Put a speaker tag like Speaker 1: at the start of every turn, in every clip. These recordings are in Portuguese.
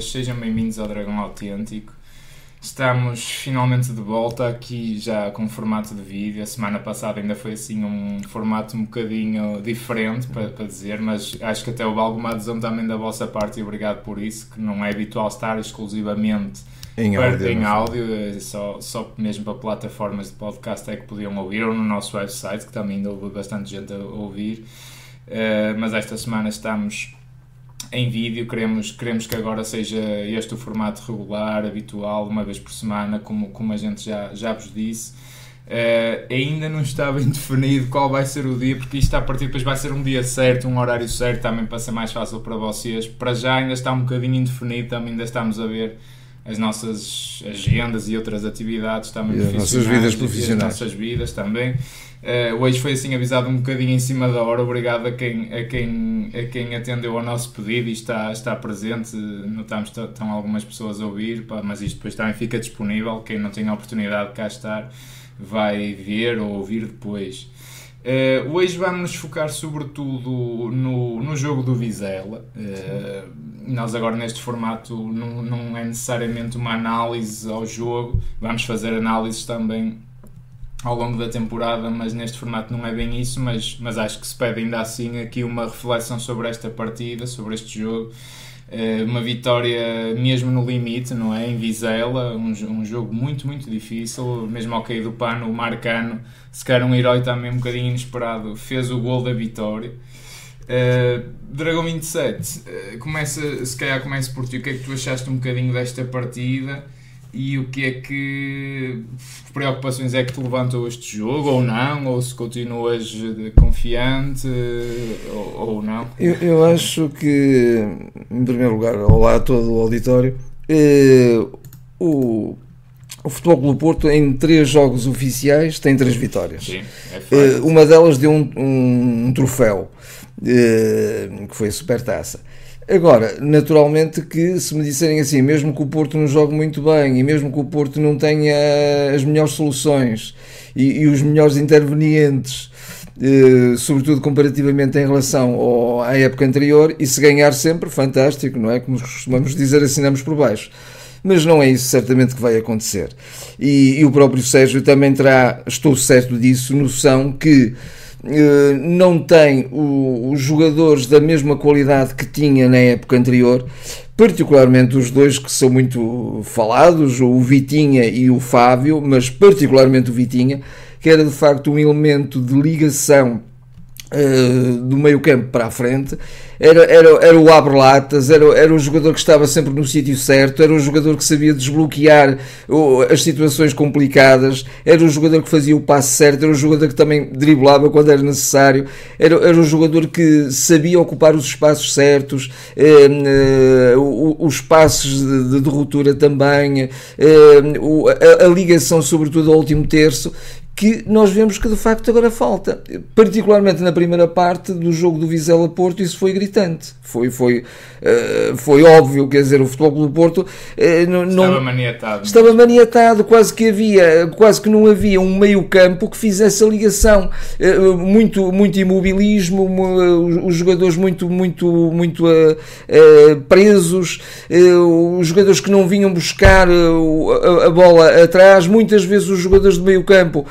Speaker 1: sejam bem-vindos ao Dragão Autêntico. Estamos finalmente de volta aqui já com formato de vídeo. A semana passada ainda foi assim um formato um bocadinho diferente para, para dizer, mas acho que até houve alguma adesão também da vossa parte e obrigado por isso, que não é habitual estar exclusivamente
Speaker 2: em
Speaker 1: para-
Speaker 2: áudio.
Speaker 1: em
Speaker 2: é?
Speaker 1: áudio, eh, só, só mesmo para plataformas de podcast é que podiam ouvir, ou no nosso website, que também ainda houve bastante gente a ouvir. Eh, mas esta semana estamos em vídeo, queremos, queremos que agora seja este o formato regular, habitual, uma vez por semana, como, como a gente já, já vos disse. Eh, ainda não está bem definido qual vai ser o dia, porque isto a partir depois vai ser um dia certo, um horário certo, também para ser mais fácil para vocês. Para já ainda está um bocadinho indefinido, também ainda estamos a ver as nossas agendas e outras atividades também
Speaker 2: E as nossas vidas profissionais.
Speaker 1: as nossas vidas também. Eh, hoje foi assim avisado um bocadinho em cima da hora. Obrigado a quem, a quem, a quem atendeu ao nosso pedido e está, está presente. Notamos que estão algumas pessoas a ouvir, pá, mas isto depois também fica disponível. Quem não tem a oportunidade de cá estar vai ver ou ouvir depois. Eh, hoje vamos nos focar sobretudo no, no jogo do Vizela. Eh, nós agora neste formato não, não é necessariamente uma análise ao jogo, vamos fazer análises também ao longo da temporada, mas neste formato não é bem isso, mas, mas acho que se pede ainda assim aqui uma reflexão sobre esta partida, sobre este jogo. Eh, Uma vitória mesmo no limite, não é? Em Vizela, um, um jogo muito, muito difícil. Mesmo ao cair do pano, o Marcano, se calhar um herói também um bocadinho inesperado, fez o gol da vitória. Uh, Dragão 27, uh, começa, se calhar começo por ti. O que é que tu achaste um bocadinho desta partida e o que é que, que preocupações é que te levantou este jogo, ou não, ou se continuas confiante, ou, ou não?
Speaker 2: Eu, eu acho que, em primeiro lugar, olá a todo o auditório, eh, o, o Futebol Clube Porto, em três jogos oficiais, tem três vitórias.
Speaker 1: Sim, é
Speaker 2: Eh, uma delas deu um, um- um troféu, eh, que foi a Supertaça. Agora, naturalmente que se me disserem assim, mesmo que o Porto não jogue muito bem e mesmo que o Porto não tenha as melhores soluções e, e os melhores intervenientes, eh, sobretudo comparativamente em relação ao- à época anterior, e se ganhar sempre, fantástico, não é? Como costumamos dizer, assinamos por baixo mas não é isso certamente que vai acontecer. E, e o próprio Sérgio também terá, estou certo disso, noção que eh, não tem o- os jogadores da mesma qualidade que tinha na época anterior, particularmente os dois que são muito falados, o Vitinha e o Fábio, mas particularmente o Vitinha, que era de facto um elemento de ligação eh, do meio campo para a frente. Era, era, era o abre-latas, era, era o jogador que estava sempre no sítio certo, era o jogador que sabia desbloquear as situações complicadas, era o jogador que fazia o passe certo, era o jogador que também driblava quando era necessário, era, era o jogador que sabia ocupar os espaços certos, eh, eh, os passos de, de, ruptura também, a, a ligação sobretudo ao último terço, que nós vemos que de facto agora falta. Particularmente na primeira parte do jogo do Vizela Porto, isso foi gritante. Foi, foi, eh, foi óbvio, quer dizer, o Futebol do Porto eh, não, não-
Speaker 1: Estava maniatado.
Speaker 2: Estava maniatado, quase que havia, quase que não havia um meio-campo que fizesse a ligação. Eh, Muito, muito imobilismo, os jogadores muito, muito, muito presos, os jogadores que não vinham buscar a, a bola atrás, muitas vezes os jogadores de meio-campo,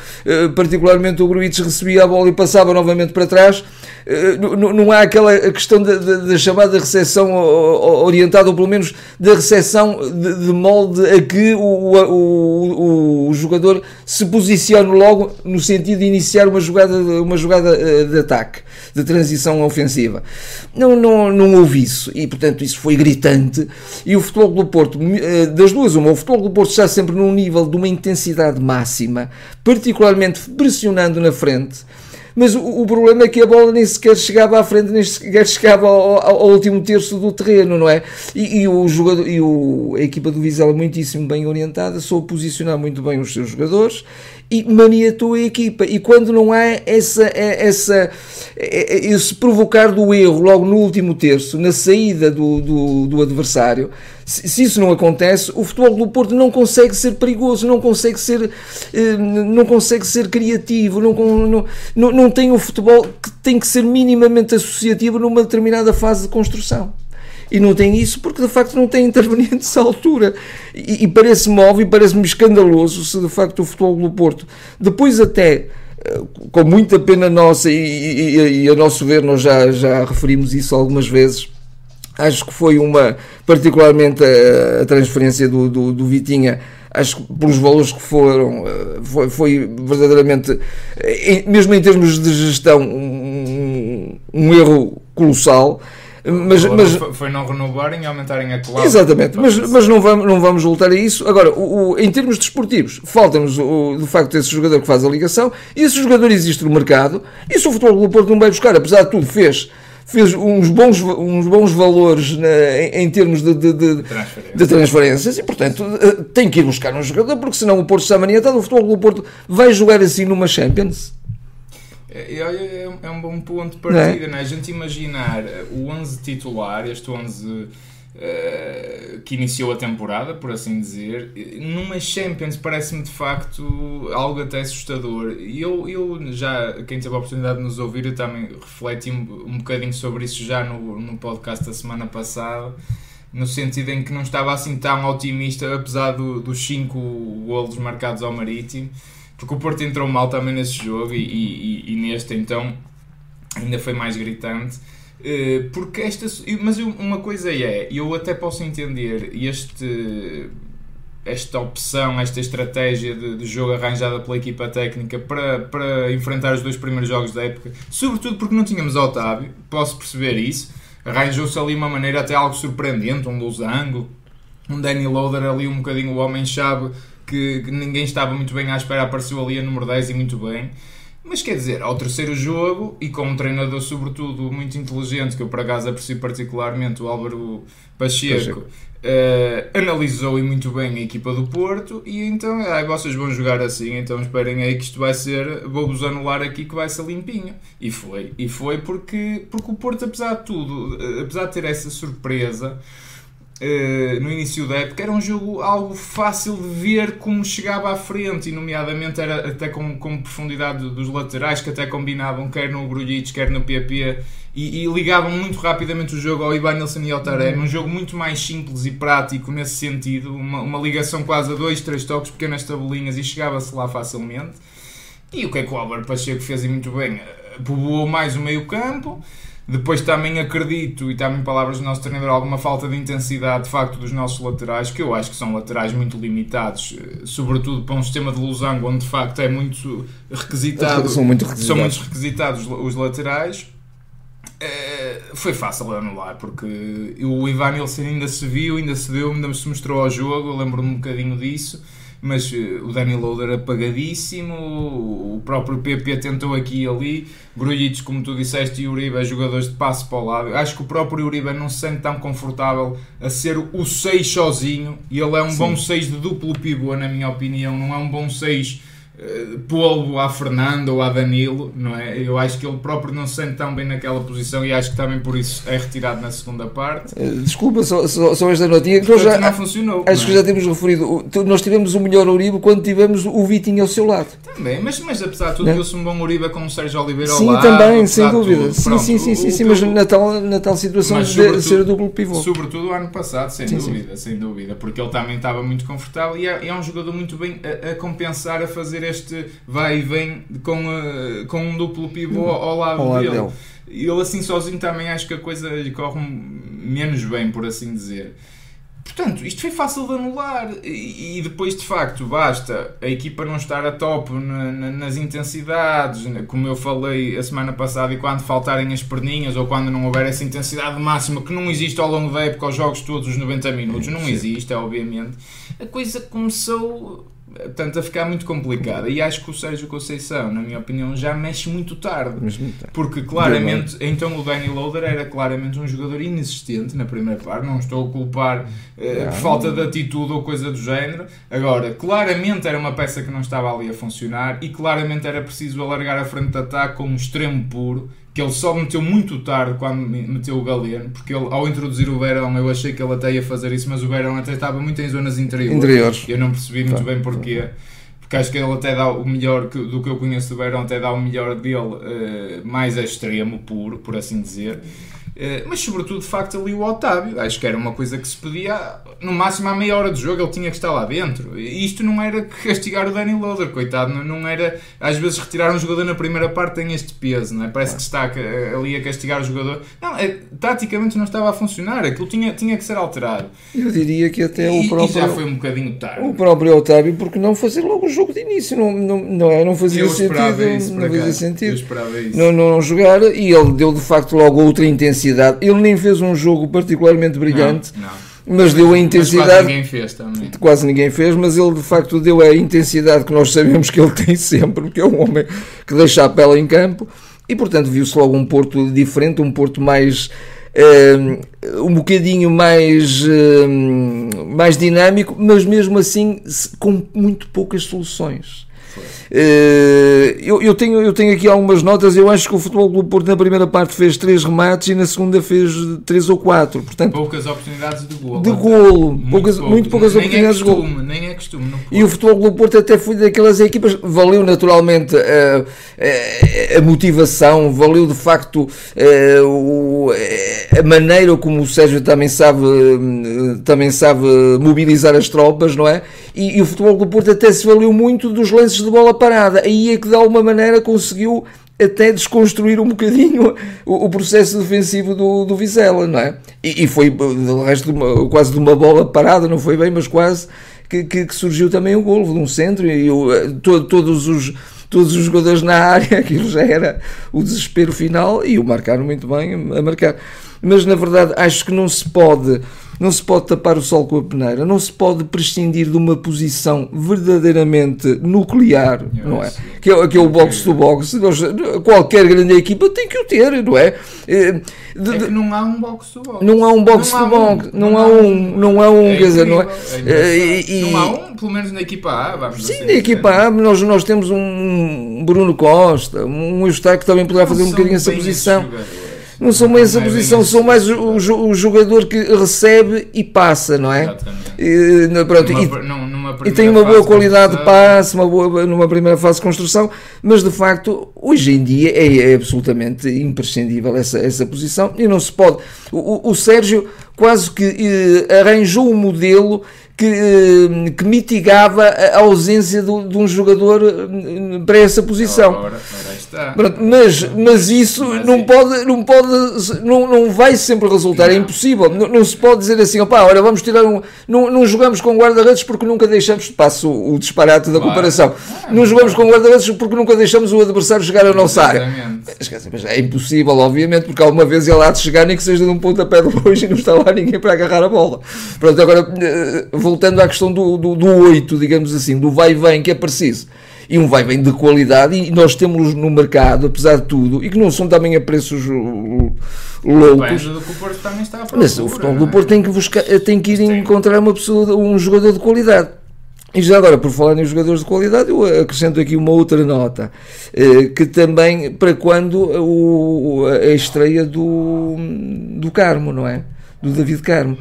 Speaker 2: particularmente o Gruites, recebia a bola e passava novamente para trás. Eh, Não há aquela questão da, da- da chamada recepção o- o- orientada, ou pelo menos da recepção de, de molde a que o, o, o- jogador se posicione logo no sentido de iniciar uma jogada, uma jogada eh, de ataque, de transição ofensiva. Não, não, não houve isso e, portanto, isso foi gritante. E o Futebol do Porto, eh, das duas, uma, o Futebol do Porto está sempre num nível de uma intensidade máxima, particularmente pressionando na frente. Mas o, o problema é que a bola nem sequer chegava à frente, nem sequer chegava ao, ao- ao último terço do terreno, não é? E, e o jogador, e o, a equipa do Vizela muitíssimo bem orientada, soube posicionar muito bem os seus jogadores e maniatou a equipa. E quando não há essa, essa, esse provocar do erro logo no último terço, na saída do, do, do adversário, se, se isso não acontece, o futebol do Porto não consegue ser perigoso, não consegue ser, eh, não consegue ser criativo, não, não, não, não tem o futebol que tem que ser minimamente associativo numa determinada fase de construção. E não tem isso porque de facto não tem intervenientes à altura. E, e parece-me óbvio e parece-me escandaloso se de facto o Futebol do Porto, depois até eh, com muita pena nossa e, e, e, a nosso ver nós já, já referimos isso algumas vezes acho que foi uma particularmente a, a transferência do, do, do Vitinha acho que pelos valores que foram, eh, foi, foi verdadeiramente, mesmo em termos de gestão, um, um erro colossal.
Speaker 1: Mas, mas, foi não renovarem e aumentarem a cláusula.
Speaker 2: Exatamente, mas, mas não, vamos, não vamos voltar a isso. Agora, o, o, em termos desportivos, falta-nos de facto esse jogador que faz a ligação, e esse jogador existe no mercado, e se o Futebol do Porto não vai buscar, apesar de tudo, fez fez uns bons, uns bons valores em, em, termos de, de, de, Transferência. de, transferências e, portanto, eh, tem que ir buscar um jogador, porque senão o Porto está maniatado. O futebol do Porto vai jogar assim numa Champions.
Speaker 1: É, é, é um bom ponto de partida, não é? A gente imaginar o 11 titular, este 11 Uh, que iniciou a temporada, por assim dizer, numa Champions parece-me de facto algo até assustador. E eu, eu já, quem teve a oportunidade de nos ouvir, eu também refleti um, um bocadinho sobre isso já no, no podcast da semana passada, no sentido em que não estava assim tão otimista, apesar do, dos 5 golos marcados ao Marítimo, porque o Porto entrou mal também nesse jogo e, e, e neste então ainda foi mais gritante. Eh, porque esta. Mas uma coisa é, eu até posso entender este, esta opção, esta estratégia de, de, jogo arranjada pela equipa técnica para, para enfrentar os dois primeiros jogos da época, sobretudo porque não tínhamos Otávio, posso perceber isso. Arranjou-se ali uma maneira até algo surpreendente, um losango, um Danny Loader ali um bocadinho o homem-chave que, que ninguém estava muito bem à espera, apareceu ali a número 10 e muito bem. Mas quer dizer, ao terceiro jogo, e com um treinador, sobretudo, muito inteligente, que eu por acaso aprecio particularmente, o Álvaro Pacheco, Pacheco. Uh, analisou e muito bem a equipa do Porto, e então, ai, vocês vão jogar assim, então esperem aí que isto vai ser, vou-vos anular aqui que vai ser limpinho. E foi, e foi porque, porque o Porto, apesar de tudo, eh, apesar de ter essa surpresa, Uh, no início da época era um jogo algo fácil de ver como chegava à frente e nomeadamente era até com, com profundidade dos laterais que até combinavam quer no Grujic quer no PP e, e, ligavam muito rapidamente o jogo ao Ivan Nilsson e ao Taremi. Um jogo muito mais simples e prático nesse sentido. Uma, uma ligação quase a dois, três toques pequenas tabelinhas e chegava-se lá facilmente. E o que é que o Álvaro Pacheco fez e muito bem. Eh, povoou mais o meio campo depois também acredito, e também palavras do nosso treinador, alguma falta de intensidade de facto dos nossos laterais, que eu acho que são laterais muito limitados, eh, sobretudo para um sistema de losango onde de facto é muito requisitado.
Speaker 2: São muito requisitados,
Speaker 1: são muito requisitados os laterais. É, foi fácil anular, porque o Ivan Nilsson ainda se viu, ainda se deu, ainda se mostrou ao jogo, eu lembro-me um bocadinho disso mas eh, o Danny Loader apagadíssimo, o próprio PP tentou aqui e ali, Grujic, como tu disseste, e Uribe, jogadores de passo para o lado. Acho que o próprio Uribe não se sente tão confortável a ser o 6 sozinho, e ele é um Sim. bom 6 de duplo pivô, na minha opinião, não é um bom 6 eh, polvo a Fernando ou a Danilo, não é? Eu acho que ele próprio não se sente tão bem naquela posição e acho que também por isso é retirado na segunda parte.
Speaker 2: Eh, desculpa, só, só, só esta notinha que
Speaker 1: já, não funcionou.
Speaker 2: Acho não que é? já temos referido. Nós tivemos o melhor Uribe quando tivemos o Vitinho ao seu lado.
Speaker 1: Também, mas, mas apesar de tudo, viu-se um bom Uribe com o Sérgio Oliveira
Speaker 2: sim,
Speaker 1: ao lado.
Speaker 2: Sim, também, sem dúvida. Tudo, sim, pronto, sim, sim, sim, sim, mas na tal, na tal situação de ser duplo pivô.
Speaker 1: Sobretudo o ano passado, sem sim, dúvida, sem dúvida, porque ele também estava muito confortável e é, é um jogador muito bem a, a compensar, a fazer este vai e vem com, uh, com um duplo pivô ao lado, ao lado dele. dele. Ele assim sozinho também acho que a coisa lhe corre menos bem, por assim dizer. Portanto, isto foi fácil de anular e, e depois de facto basta a equipa não estar a top na, na, nas intensidades, como eu falei a semana passada, e quando faltarem as perninhas ou quando não houver essa intensidade máxima que não existe ao longo da época, aos jogos todos os 90 minutos, não existe, obviamente, a coisa começou Portanto, a ficar muito complicada. E acho que o Sérgio Conceição, na minha opinião, já mexe muito tarde. Porque claramente, então o Danny Loader era claramente um jogador inexistente na primeira parte. Não estou a culpar por falta de atitude ou coisa do género. Agora, claramente era uma peça que não estava ali a funcionar e claramente era preciso alargar a frente de ataque com um extremo puro que ele só meteu muito tarde quando meteu o Galeno, porque ele, ao introduzir o Verão, eu achei que ele até ia fazer isso, mas o Verão até estava muito em zonas interiores.
Speaker 2: interiores.
Speaker 1: Eu não percebi muito tá. bem porquê. Porque acho que ele até dá o melhor do que eu conheço do Verão, até dá o melhor dele uh, mais extremo, puro, por assim dizer. Uh, mas sobretudo, de facto, ali o Otávio. Acho que era uma coisa que se podia, no máximo à meia hora do jogo, ele tinha que estar lá dentro. E isto não era castigar o Danny Loader, coitado. Não, era, às vezes, retirar um jogador na primeira parte tem este peso, não é? Parece que está ali a castigar o jogador. Não, é, taticamente não estava a funcionar. Aquilo tinha, tinha que ser alterado.
Speaker 2: Eu diria que até o próprio.
Speaker 1: E já foi um bocadinho tarde.
Speaker 2: O próprio Otávio, porque não fazer logo o jogo de início? Não, não, não, é, não fazia sentido. Isso, não fazia sentido. Não, não jogar e ele deu de facto logo outra intensidade. Ele nem fez um jogo particularmente brilhante.
Speaker 1: Não, não.
Speaker 2: Mas deu a intensidade. Mas
Speaker 1: quase ninguém fez também.
Speaker 2: Quase ninguém fez, mas ele de facto deu a intensidade que nós sabemos que ele tem sempre, porque é um homem que deixa a pele em campo e portanto viu-se logo um Porto diferente, um Porto mais uh, um bocadinho mais, uh, mais dinâmico, mas mesmo assim com muito poucas soluções. Uh, eu, eu, tenho, eu tenho aqui algumas notas. Eu acho que o Futebol Clube Porto na primeira parte fez três remates e na segunda fez três ou quatro. Portanto,
Speaker 1: poucas oportunidades de golo.
Speaker 2: De golo. Muito poucas, muito poucas nem é oportunidades
Speaker 1: é costume, de golo. Nem é costume.
Speaker 2: E o Futebol Clube Porto até foi daquelas equipas. Valeu naturalmente a, a, a motivação, valeu de facto a, o, a maneira como o Sérgio também sabe, também sabe mobilizar as tropas, não é? E, e o Futebol Clube Porto até se valeu muito dos lances de bola parada. Aí é que de alguma maneira conseguiu até desconstruir um bocadinho o, o processo defensivo do, do Vizela, não é? E, e foi, de resto, de uma, quase de uma bola parada, não foi bem, mas quase que, que, que surgiu também o golo de um centro e o, eh, todo, todos os todos os jogadores na área, aquilo já era o desespero final e o marcaram muito bem a marcar. Mas na verdade acho que não se pode não se pode tapar o sol com a peneira, não se pode prescindir de uma posição verdadeiramente nuclear, não é? Que é, que é o box to box. Qualquer grande equipa tem que o ter, não é?
Speaker 1: Eh, de, é que não há um box to box.
Speaker 2: Não há um box to box. Não, há um, não há um, é quer dizer, não é?
Speaker 1: é e, não há um, pelo menos na equipa A, vamos
Speaker 2: Sim, assim, na equipa A, nós, nós temos um Bruno Costa, um Eustáquio que também poderá fazer um bocadinho essa posição não são mais essa posição, são mais o, o, jogador que recebe e passa, não é? E, pronto, numa, e, e tem uma boa qualidade de passe, uma boa, numa primeira fase de construção, mas de facto, hoje em dia é, é absolutamente imprescindível essa, essa posição e não se pode. O, o Sérgio quase que eh, arranjou um modelo que, eh, que mitigava a ausência de, de um jogador eh, para essa posição. Ora, ora Pronto, mas, mas isso mas não, é. pode, não pode, não, não vai sempre resultar, é não. é impossível. Não, não, se pode dizer assim, opá, olha, vamos tirar um. Não, não jogamos com guarda-redes porque nunca deixamos. Passo o, o disparate da comparação. Ah, não jogamos com guarda-redes porque nunca deixamos o adversário chegar à nossa área. Mas é impossível, obviamente, porque alguma vez ele há de chegar, nem que seja de um pontapé de longe e não está lá ninguém para agarrar a bola. Pronto, agora eh, voltando à questão do, do, do 8, digamos assim, do vai e vem que é preciso. E um vai vem de qualidade, e nós temos no mercado, apesar de tudo, e que não são também a preços uh, loucos. Mas o futebol do Porto tem que, buscar, tem que ir encontrar uma pessoa, um jogador de qualidade. E já agora, por falar em jogadores de qualidade, eu acrescento aqui uma outra nota, eh, que também para quando o, a estreia do, do Carmo, não é? Do David Carmo.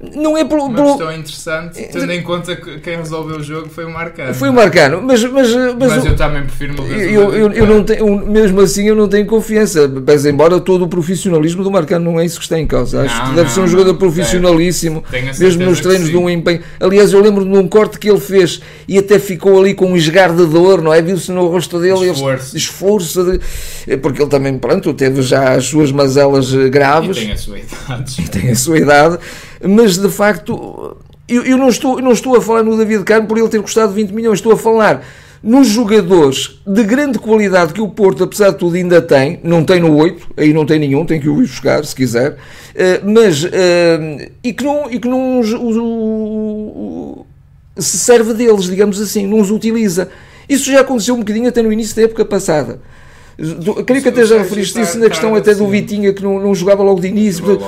Speaker 1: Não é pelo. Uma questão interessante, tendo em conta que quem resolveu o jogo foi o Marcano.
Speaker 2: Foi o Marcano, mas. Mas,
Speaker 1: mas, mas eu também prefiro uma
Speaker 2: eu, eu, eu não tenho, Mesmo assim, eu não tenho confiança. Pese embora todo o profissionalismo do Marcano não é isso que está em causa. Acho não, que deve não, ser um não, jogador profissionalíssimo, mesmo nos treinos de um empenho. Aliás, eu lembro de um corte que ele fez e até ficou ali com um esgar de dor, não é? Viu-se no rosto dele esforço, esforço de, porque ele também, pronto, teve já as suas mazelas graves.
Speaker 1: E tem a sua idade.
Speaker 2: E tem a sua idade mas de facto, eu, eu, não, estou, não estou a falar no David Carmo por ele ter custado 20 milhões, estou a falar nos jogadores de grande qualidade que o Porto, apesar de tudo, ainda tem, não tem no 8, aí não tem nenhum, tem que o ir buscar se quiser, eh, mas eh, e que não, e que não os, os, se serve deles, digamos assim, não os utiliza. Isso já aconteceu um bocadinho até no início da época passada. Creio que até já referiste isso na questão até do Vitinha que não, não jogava logo de início.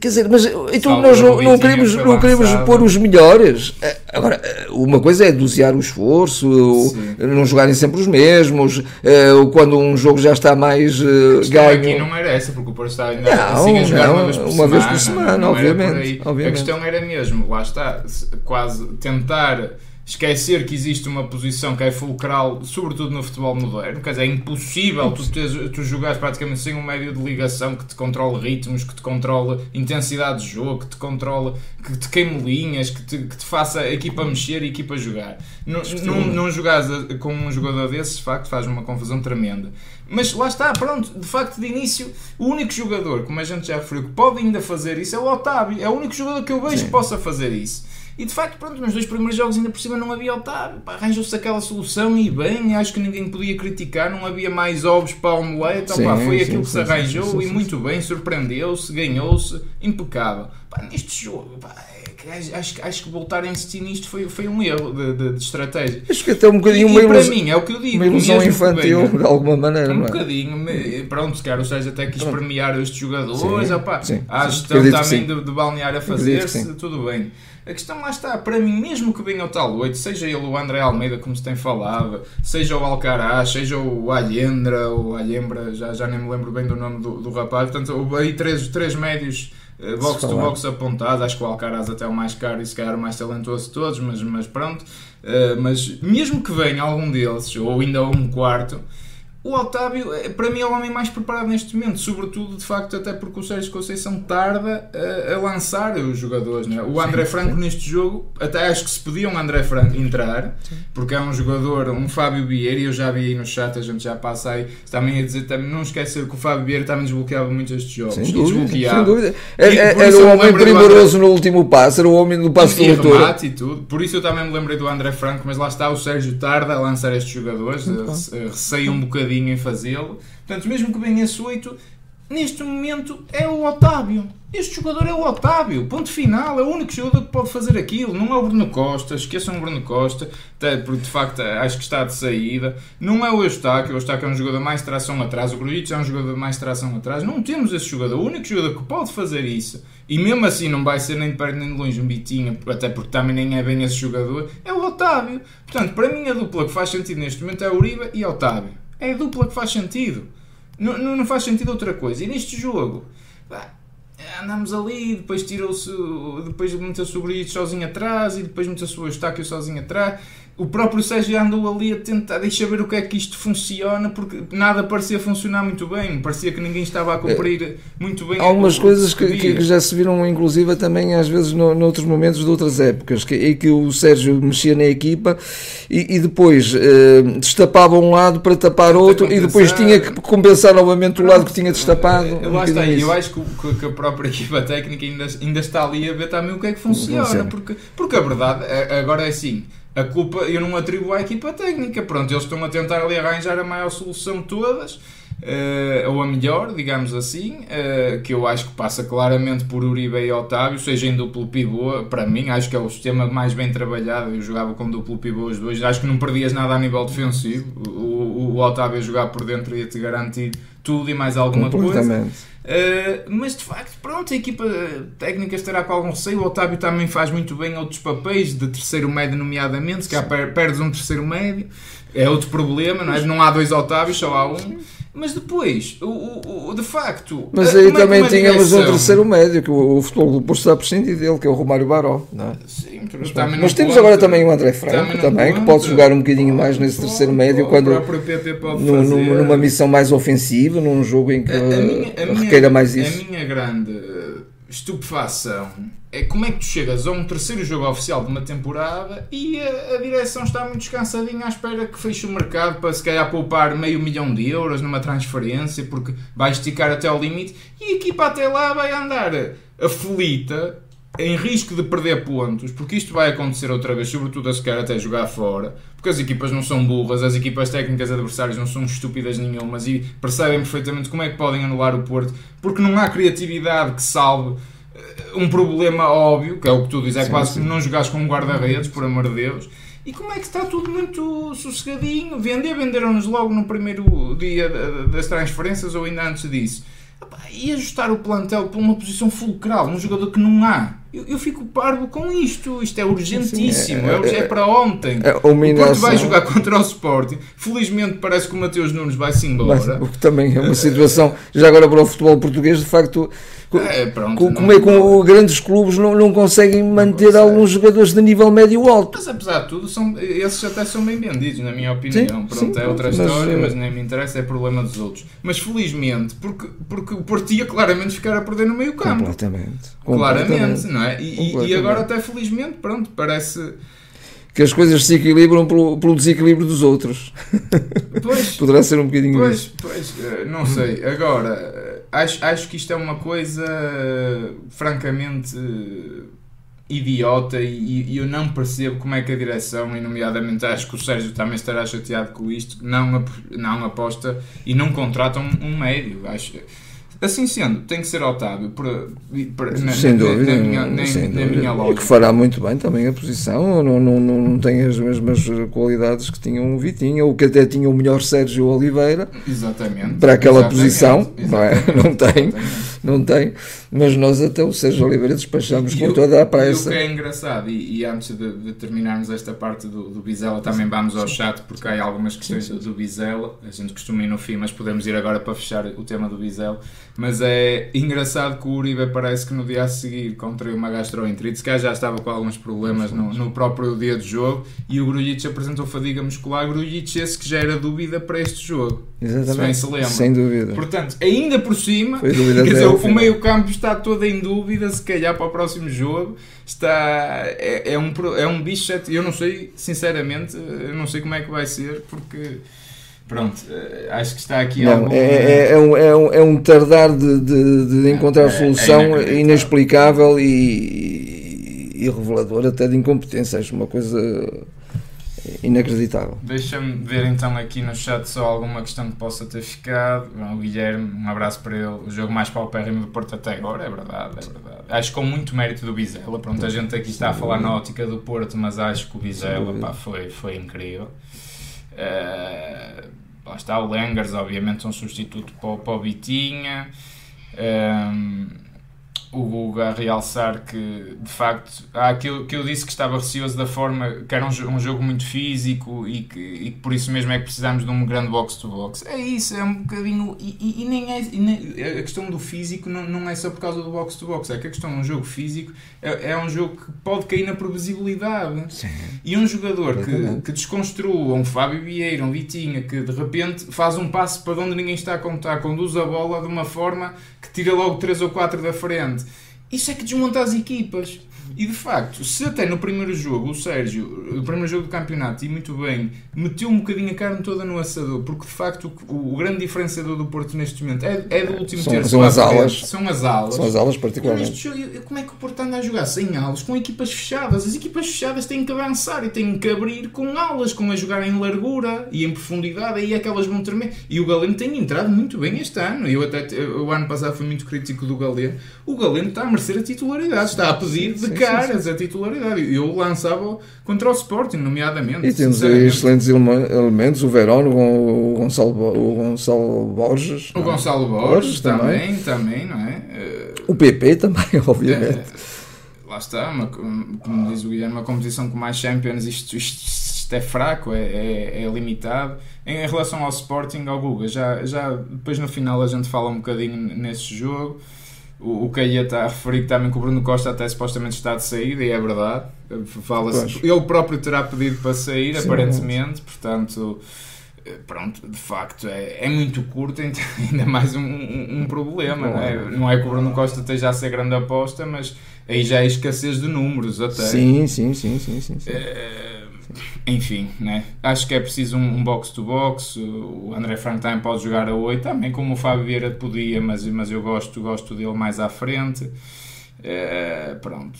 Speaker 2: Quer dizer, mas então nós não, não queremos, não queremos pôr os melhores. Eh, agora, eh, uma coisa é dosear o esforço, Sim. não jogarem sempre os mesmos, eh, quando um jogo já está mais ganho.
Speaker 1: aqui não era essa, porque o Porto está ainda não, a jogar não, uma vez por uma semana. Vez por semana
Speaker 2: não, obviamente, obviamente.
Speaker 1: A questão era mesmo, lá está, quase tentar esquecer que existe uma posição que é fulcral, sobretudo no futebol moderno, quer dizer, é impossível tu, teres, tu jogares praticamente sem um médio de ligação que te controle ritmos, que te controle intensidade de jogo, que te controle, que te queime linhas, que te, que te faça a equipa mexer e a equipa jogar. Não, não, não jogares com um jogador desses, de facto, faz uma confusão tremenda. Mas lá está, pronto, de facto, de início, o único jogador, como a gente já referiu, que pode ainda fazer isso é o Otávio. É o único jogador que eu vejo Sim. que possa fazer isso. E de facto, pronto, nos dois primeiros jogos ainda por cima não havia Otávio. Arranjou-se aquela solução e bem, acho que ninguém podia criticar, não havia mais ovos para o omelete. Sim, Opa, foi sim, aquilo que sim, se arranjou e muito bem, surpreendeu-se, ganhou-se, impecável. Pá, neste jogo, pá, é acho, acho que voltar a insistir nisto foi, foi um erro de, de, de estratégia.
Speaker 2: Acho que até um bocadinho
Speaker 1: e,
Speaker 2: uma
Speaker 1: ilusão, para mim, é o que eu digo.
Speaker 2: Uma ilusão infantil, de alguma maneira.
Speaker 1: Um
Speaker 2: é?
Speaker 1: bocadinho, pronto, se calhar o Sérgio até quis premiar estes jogadores, sim, opa, sim, a gestão também de, de balnear a fazer-se, tudo bem. A questão lá está, para mim, mesmo que venha o tal 8, seja ele o André Almeida, como se tem falado, seja o Alcaraz, seja o Alhendra, ou Alhembra, já, já nem me lembro bem do nome do, do rapaz, portanto, aí três, três médios uh, box to box apontados, acho que o Alcaraz até é o mais caro e se calhar o mais talentoso de todos, mas, mas pronto. Uh, mas mesmo que venha algum deles, ou ainda um quarto, o Otávio, eh, para mim, é o homem mais preparado neste momento, sobretudo, de facto, até porque o Sérgio Conceição tarda a, a lançar os jogadores. Né? O André sim, Franco, sim. neste jogo, até acho que se podia um André Franco entrar, sim. porque é um jogador, um Fábio Vieira, e eu já vi aí no chat, a gente já passa aí, também a dizer, também, não esquecer que o Fábio Vieira também desbloqueava muito estes jogos. Sem dúvida, sem
Speaker 2: dúvida. Era, era o homem primoroso no último passo, era o homem do passo
Speaker 1: de luta. e tudo. Por isso eu também me lembrei do André Franco, mas lá está o Sérgio tarda a lançar estes jogadores, receio um bocadinho em fazê-lo. Portanto, mesmo que venha esse 8, neste momento é o Otávio. Este jogador é o Otávio, ponto final, é o único jogador que pode fazer aquilo. Não é o Bruno Costa, esqueçam o Bruno Costa, porque de facto acho que está de saída. Não é o Eustáquio, o Eustáquio é um jogador mais tração atrás, o Grujic é um jogador mais tração atrás. Não temos esse jogador, o único jogador que pode fazer isso, e mesmo assim não vai ser nem de perto nem de longe um Bitinho, até porque também nem é bem esse jogador, é o Otávio. Portanto, para mim a dupla que faz sentido neste momento é o Uribe e Otávio. É a dupla que faz sentido. Não, não, não faz sentido outra coisa. E neste jogo, pá, andamos ali, depois tirou-se, depois meteu-se o Brilho sozinho atrás e depois meteu-se o Eustáquio sozinho atrás o próprio Sérgio andou ali a tentar deixar ver o que é que isto funciona, porque nada parecia funcionar muito bem, parecia que ninguém estava a cumprir é, muito bem.
Speaker 2: Há algumas coisas que, que, já se viram, inclusive, também às vezes no, noutros momentos de outras épocas, que, em que o Sérgio mexia na equipa e, e depois eh, destapava um lado para tapar outro e depois tinha que compensar novamente o lado que tinha destapado.
Speaker 1: Lá está, eu acho que, que, a própria equipa técnica ainda, ainda está ali a ver também o que é que funciona, funciona. Porque, porque a verdade é, agora é assim a culpa eu não atribuo à equipa técnica. Pronto, eles estão a tentar ali arranjar a maior solução de todas, uh, ou a melhor, digamos assim, uh, que eu acho que passa claramente por Uribe e Otávio, seja em duplo pivô. Para mim, acho que é o sistema mais bem trabalhado. Eu jogava com duplo pivô os dois, acho que não perdias nada a nível defensivo. O, o, o Otávio jogar por dentro ia te garantir tudo e mais alguma coisa. Uh, mas de facto, pronto, a equipa técnica estará com algum receio. O Otávio também faz muito bem outros papéis, de terceiro médio, nomeadamente. Se cá perdes um terceiro médio, é outro problema, não é? Não há dois Otávios, só há um. Mas depois, o, o, o de facto.
Speaker 2: Mas aí também tínhamos um terceiro médio, que o, o futebol do Porto está a prescindir dele, que é o Romário Baró. Não é?
Speaker 1: Sim,
Speaker 2: mas, mas temos agora também o André Franco, também, que pode jogar um bocadinho mais nesse terceiro médio, quando no, numa missão mais ofensiva, num jogo em que a, a minha, a requeira minha, mais isso.
Speaker 1: A minha grande estupefação é como é que tu chegas a um terceiro jogo oficial de uma temporada e a, a, direção está muito descansadinha à espera que feche o mercado para se calhar poupar meio milhão de euros numa transferência porque vai esticar até ao limite e a equipa até lá vai andar aflita em risco de perder pontos, porque isto vai acontecer outra vez, sobretudo a se quer até jogar fora, porque as equipas não são burras, as equipas técnicas adversárias não são estúpidas nenhumas e percebem perfeitamente como é que podem anular o Porto, porque não há criatividade que salve eh, um problema óbvio, que é o que tu dizes, é sim, quase sim. como não jogares com um guarda-redes, por amor de Deus. E como é que está tudo muito sossegadinho? Vender, venderam-nos logo no primeiro dia das transferências ou ainda antes disso. E ajustar o plantel para uma posição fulcral, um jogador que não há Eu, eu fico parvo com isto. Isto é urgentíssimo. Sim, é, é, é, para ontem.
Speaker 2: É,
Speaker 1: o Porto vai jogar contra o Sporting. Felizmente parece que o Mateus Nunes vai-se embora.
Speaker 2: o que também é uma situação, já agora para o futebol português, de facto, é, pronto, como é que grandes clubes não, não conseguem manter alguns jogadores de nível médio alto?
Speaker 1: Mas apesar de tudo, são, esses até são bem vendidos, na minha opinião. Sim, pronto, sim, é outra mas, história, mas nem me interessa, é problema dos outros. Mas felizmente, porque, porque o Porto ia claramente ficar a perder no meio campo.
Speaker 2: Completamente.
Speaker 1: Claramente, não é? E, e agora até felizmente, pronto, parece
Speaker 2: que as coisas se equilibram pelo, pelo desequilíbrio dos outros. Pois, Poderá ser um bocadinho
Speaker 1: pois,
Speaker 2: isso.
Speaker 1: Pois, eh, não sei. Agora, eh, acho, acho que isto é uma coisa francamente idiota e, e, eu não percebo como é que a direção, e nomeadamente acho que o Sérgio também estará chateado com isto, não, não aposta e não contrata um, um médio. Acho Assim sendo, tem que ser Otávio, por,
Speaker 2: na, sem dúvida,
Speaker 1: na, minha, na,
Speaker 2: sem
Speaker 1: na minha lógica.
Speaker 2: que fará muito bem também a posição, não, não, não, não tem as mesmas qualidades que tinha o Vitinha, ou que até tinha o melhor Sérgio Oliveira
Speaker 1: exatamente,
Speaker 2: para aquela exatamente, posição, exatamente, não, é? não tem, não tem, mas nós até o Sérgio Oliveira despachamos e, com toda a pressa.
Speaker 1: E o que é engraçado, e, e antes de, de, terminarmos esta parte do, do Bizela, também vamos ao chat, porque há algumas questões sim. do Bizela, a gente costuma ir no fim, mas podemos ir agora para fechar o tema do Bizela mas é engraçado que o Uribe parece que no dia a seguir contraiu uma gastroenterite, se calhar já estava com alguns problemas no, no próprio dia do jogo e o Grujic apresentou fadiga muscular, Grujic esse que já era dúvida para este jogo.
Speaker 2: Exatamente.
Speaker 1: Se lembra.
Speaker 2: Sem dúvida.
Speaker 1: Portanto, ainda por cima, quer dizer, o meio campo está todo em dúvida, se calhar para o próximo jogo. Está é, é um, é um bicho, eu não sei, sinceramente, eu não sei como é que vai ser, porque Pronto, eh, acho que está aqui
Speaker 2: não,
Speaker 1: algum...
Speaker 2: é, é, é, um, é, um, é um tardar de, de, de encontrar é, solução é inexplicável e, e revelador até de incompetência. Acho uma coisa inacreditável.
Speaker 1: Deixa-me ver então aqui no chat só alguma questão que possa ter ficado. O Guilherme, um abraço para ele. O jogo mais paupérrimo do Porto até agora, é verdade, é verdade. Acho com muito mérito do Bizela. Pronto, a gente aqui está a falar na ótica do Porto, mas acho que o Bizela pá, foi, foi incrível. Uh, lá está o Lengers, obviamente, um substituto para, para o Bitinha. Um, o Guga a realçar que de facto há aquilo que eu disse que estava receoso da forma que era um, um jogo muito físico e que, e que, por isso mesmo é que precisamos de um grande box-to-box. É isso, é um bocadinho. E, e, e nem é. Nem, a questão do físico não, não é só por causa do box-to-box, é que a questão de um jogo físico é, é um jogo que pode cair na previsibilidade. Sim. E um jogador que, que desconstrua um Fábio Vieira, um Vitinha, que de repente faz um passo para onde ninguém está a contar, conduz a bola de uma forma que tira logo 3 ou 4 da frente. Isso é que desmonta as equipas. E de facto, se até no primeiro jogo o Sérgio, no primeiro jogo do campeonato, e muito bem, meteu um bocadinho a carne toda no assador, porque de facto o, o grande diferenciador do Porto neste momento é, é do último
Speaker 2: são,
Speaker 1: terço.
Speaker 2: São as alas.
Speaker 1: São as alas.
Speaker 2: São as alas, particularmente.
Speaker 1: Jogo, como é que o Porto anda a jogar sem alas, com equipas fechadas? As equipas fechadas têm que avançar e têm que abrir com alas, com a jogar em largura e em profundidade, aí aquelas vão tremer. E o Galeno tem entrado muito bem este ano. Eu até, o ano passado fui muito crítico do Galeno. O Galeno está a merecer a titularidade, está a pedir de caras a titularidade. Eu lançava contra o Sporting, nomeadamente.
Speaker 2: E temos aí excelentes elementos, o Verón, o Gonçalo, o Gonçalo Borges.
Speaker 1: O Gonçalo Borges, Borges também, também, não é?
Speaker 2: O PP também, obviamente.
Speaker 1: É, lá está, uma, como diz o Guilherme, uma competição com mais Champions, isto, isto, isto é fraco, é, é, é, limitado. Em relação ao Sporting, ao Guga, já, já depois no final a gente fala um bocadinho nesse jogo o, o Caia está a referir que também que o Bruno Costa até supostamente está de saída e é verdade. Fala ele próprio terá pedido para sair, Sim, aparentemente, portanto pronto, de facto é, é muito curto, ainda mais um, um, um problema. Não é? não é que o Bruno Costa esteja a ser grande aposta, mas aí já é escassez de números até.
Speaker 2: Sim, sim, sim, sim, sim. sim.
Speaker 1: É, enfim, né? acho que é preciso um box-to-box. O André Frank também pode jogar a 8, também como o Fábio Vieira podia, mas, mas eu gosto, gosto dele mais à frente. É, pronto,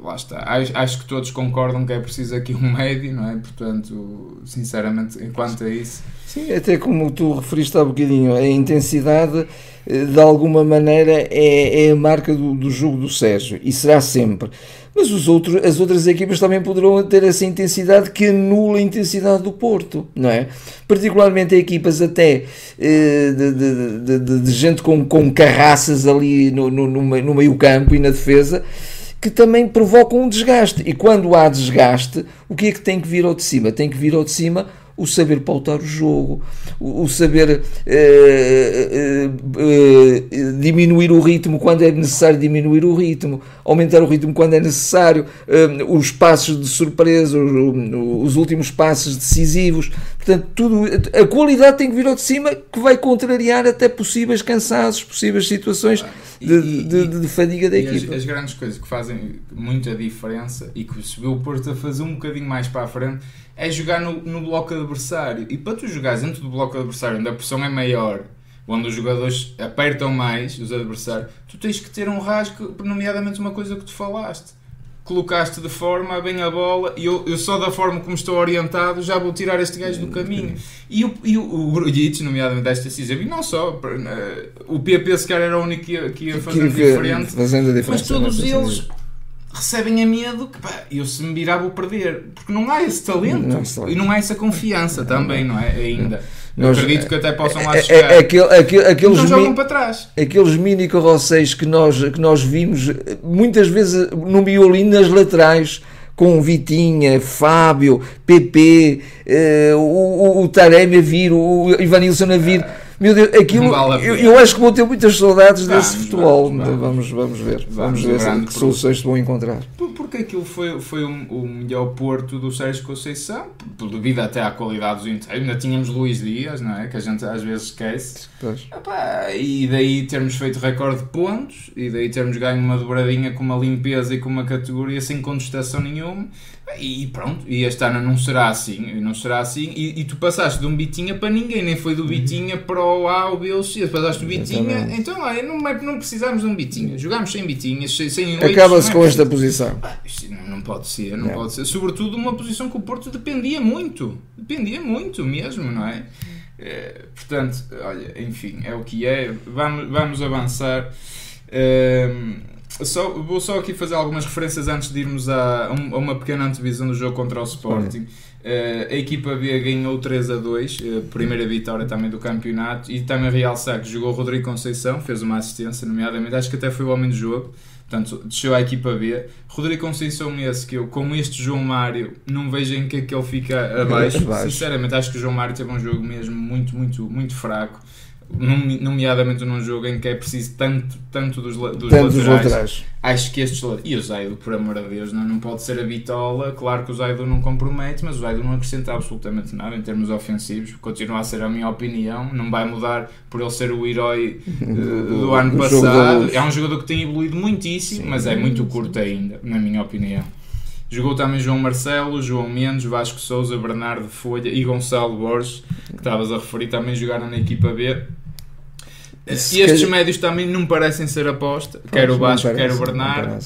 Speaker 1: lá está. Acho, acho, que todos concordam que é preciso aqui um médio, não é? Portanto, sinceramente, enquanto a isso.
Speaker 2: Sim, até como tu referiste há bocadinho, a intensidade eh, de alguma maneira é, é a marca do, do jogo do Sérgio e será sempre mas os outros, as outras equipas também poderão ter essa intensidade que anula a intensidade do Porto, não é? Particularmente equipas até eh, de, de, de, de, gente com, com carraças ali no, no, no meio campo e na defesa que também provocam um desgaste. E quando há desgaste, o que é que tem que vir ao de cima? Tem que vir ao de cima o saber pautar o jogo, o, saber eh, eh, eh, diminuir o ritmo quando é necessário diminuir o ritmo, aumentar o ritmo quando é necessário, os passos de surpresa, os, os, últimos passos decisivos. Portanto, tudo, a qualidade tem que vir ao de cima que vai contrariar até possíveis cansaços, possíveis situações de, de, de, de fadiga da equipa.
Speaker 1: As, as, grandes coisas que fazem muita diferença e que se vê o Porto a fazer um bocadinho mais para a frente é jogar no, no bloco adversário. E para tu jogares dentro do bloco adversário, onde a pressão é maior, onde os jogadores apertam mais, os adversários, tu tens que ter um rasgo, nomeadamente uma coisa que tu falaste. Colocaste de forma, bem a bola, e eu, eu só da forma como estou orientado já vou tirar este gajo do caminho. E o, e o, o Grujic, nomeadamente esta decisão, e não só, o PP se calhar era o único que ia, que ia fazer que, diferente,
Speaker 2: fazendo diferença,
Speaker 1: mas todos eles recebem a medo que pá, eu se me virar vou perder. Porque não há esse talento não, e não há essa confiança também, não é? Ainda. Nós, acredito que até possam lá é, é, chegar. É,
Speaker 2: aquele, aquele, aqueles
Speaker 1: então jogam para trás.
Speaker 2: Aqueles mini carroceiros que nós, que nós vimos muitas vezes no miolo nas laterais com Vitinha, Fábio, PP, o, o, o Taremi a vir, o Ivanilson a vir. Meu Deus, aquilo, vale eu, eu, acho que vou ter muitas saudades vamos, desse futebol. Vamos, vamos, vamos ver. Vamos, ver que soluções vão encontrar.
Speaker 1: Porque aquilo foi, foi o, o melhor Porto do Sérgio Conceição, devido até à qualidade dos inteiros. Ainda tínhamos Luís Dias, não é? Que a gente às vezes esquece. Epá, e daí termos feito recorde de pontos, e daí termos ganho uma dobradinha com uma limpeza e com uma categoria sem contestação nenhuma. E pronto, e este ano não será assim, não será assim, e, e tu passaste de um Bitinha para ninguém, nem foi do Bitinha para o A, o B ou o C, passaste do Bitinha, então olha, não, não precisamos de um Bitinha, jogámos sem Bitinhas, sem, sem
Speaker 2: Acaba-se com esta posição.
Speaker 1: Ah, não, não, pode ser, não, não, pode ser, sobretudo uma posição que o Porto dependia muito, dependia muito mesmo, não é? é portanto, olha, enfim, é o que é, vamos, vamos avançar. Um, só, vou só aqui fazer algumas referências antes de irmos a, a uma pequena antevisão do jogo contra o Sporting. Uh, a equipa B ganhou 3 a 2, uh, eh, primeira vitória também do campeonato. E também realçar que jogou Rodrigo Conceição, fez uma assistência, nomeadamente, acho que até foi o homem do jogo. Portanto, desceu a equipa B. Rodrigo Conceição, esse que eu, com este João Mário, não vejo em que é que ele fica abaixo. Sinceramente, acho que o João Mário teve um jogo mesmo muito, muito, muito fraco nomeadamente num jogo em que é preciso tanto, tanto dos, dos, tanto laterais, laterais, Acho que estes E o Zaido, por amor de Deus, não, não pode ser a bitola. Claro que o Zaido não compromete, mas o Zaido não acrescenta absolutamente nada em termos ofensivos. Continua a ser a minha opinião. Não vai mudar por ele ser o herói uh, do ano passado. É um jogador que tem evoluído muitíssimo, Sim, mas é muito curto ainda, na minha opinião. Jogou também João Marcelo, João Mendes, Vasco Souza, Bernardo Folha e Gonçalo Borges, que estavas a referir, também jogaram na equipa B e estes médios também não parecem ser aposta, pois, quer o Vasco, parece, quer o Bernardo,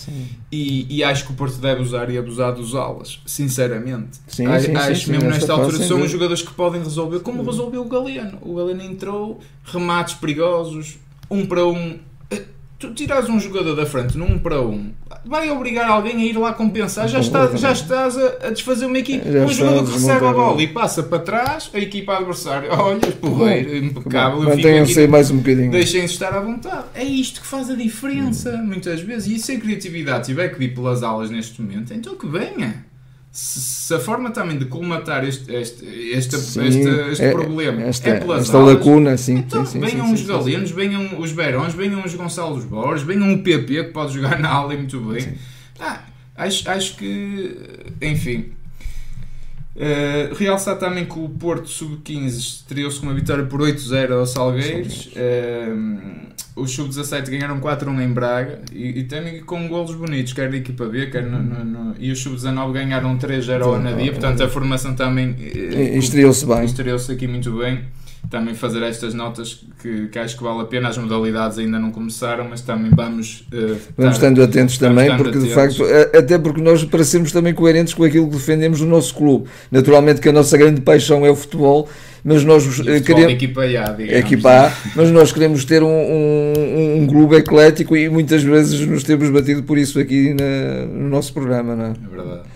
Speaker 1: e, e, acho que o Porto deve usar e abusar dos alas, sinceramente. Sim, acho, sim, acho sim, mesmo nesta altura são os jogadores que podem resolver, como resolveu o Galeno. O Galeno entrou, remates perigosos, um para um tu tiras um jogador da frente num para um, vai obrigar alguém a ir lá compensar. Já, está, já estás a, a desfazer uma equipe. Já um jogador que recebe a bola e passa para trás, a equipa adversária, olha, porreiro, impecável.
Speaker 2: Mantenham-se mais um bocadinho.
Speaker 1: Deixem-se estar à vontade. É isto que faz a diferença, hum. muitas vezes. E se a criatividade tiver que vir pelas aulas neste momento, então que venha se a forma também de colmatar este, este, este, sim, este, este é, problema esta, é pelas
Speaker 2: esta aulas, lacuna, sim.
Speaker 1: Então
Speaker 2: sim,
Speaker 1: venham os Galenos, venham os Berões, venham os Gonçalos Borges, venham o PP que pode jogar na aula e muito bem. Ah, acho, acho que, enfim, Uh, realçar também que o Porto Sub-15 estreou-se com uma vitória por 8-0 ao Salgueiros. Uh, os Sub-17 ganharam 4-1 em Braga e, e, também com golos bonitos, quer da equipa B, quer no, no, no e os Sub-19 ganharam 3-0 ao Anadia. Portanto, a formação também
Speaker 2: uh, estreou-se bem.
Speaker 1: Estreou-se aqui muito bem também fazer estas notas que, que, acho que vale a pena. As modalidades ainda não começaram, mas também vamos. Uh,
Speaker 2: vamos estando atentos também, porque atentos. de facto, até porque nós, para sermos também coerentes com aquilo que defendemos no nosso clube, naturalmente que a nossa grande paixão é o futebol. Mas nós
Speaker 1: eh, queremos. Equipa A,
Speaker 2: equipa A, mas nós queremos ter um, um, um, clube eclético e muitas vezes nos temos batido por isso aqui na, no nosso programa, não é?
Speaker 1: É verdade.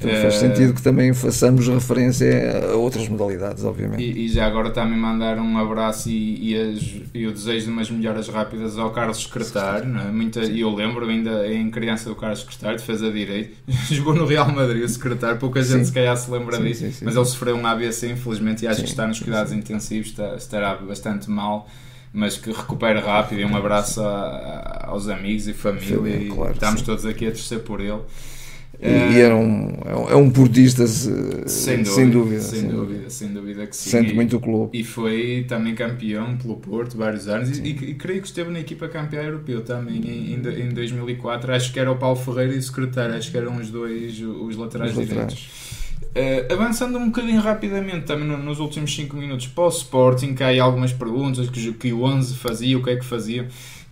Speaker 2: Então faz sentido que também façamos referência a outras modalidades, obviamente.
Speaker 1: E, e já agora também mandar um abraço e, e, as, e, o desejo de umas melhoras rápidas ao Carlos Secretário. Não é? Muita, e eu lembro ainda em criança do Carlos Secretário, defesa direito, jogou no Real Madrid, o secretário, pouca gente sim. se calhar se lembra sim, disso, sim, mas ele sofreu um AVC, infelizmente, e acho que está nos cuidados intensivos, está, estará bastante mal mas que recupere rápido e um abraço a, aos amigos e família Sim, claro, e estamos todos aqui a torcer por ele
Speaker 2: e, e era um, é um portista sem
Speaker 1: dúvida, sem dúvida, sem dúvida, sem dúvida que sim.
Speaker 2: Sente muito o clube.
Speaker 1: E foi também campeão pelo Porto vários anos e, e, creio que esteve na equipa campeã europeu também em, em, em 2004. Acho que era o Paulo Ferreira e o secretário, acho que eram os dois os laterais os direitos. Uh, avançando um bocadinho rapidamente também nos últimos 5 minutos para o Sporting, que há aí algumas perguntas que, que o 11 fazia, o que é que fazia.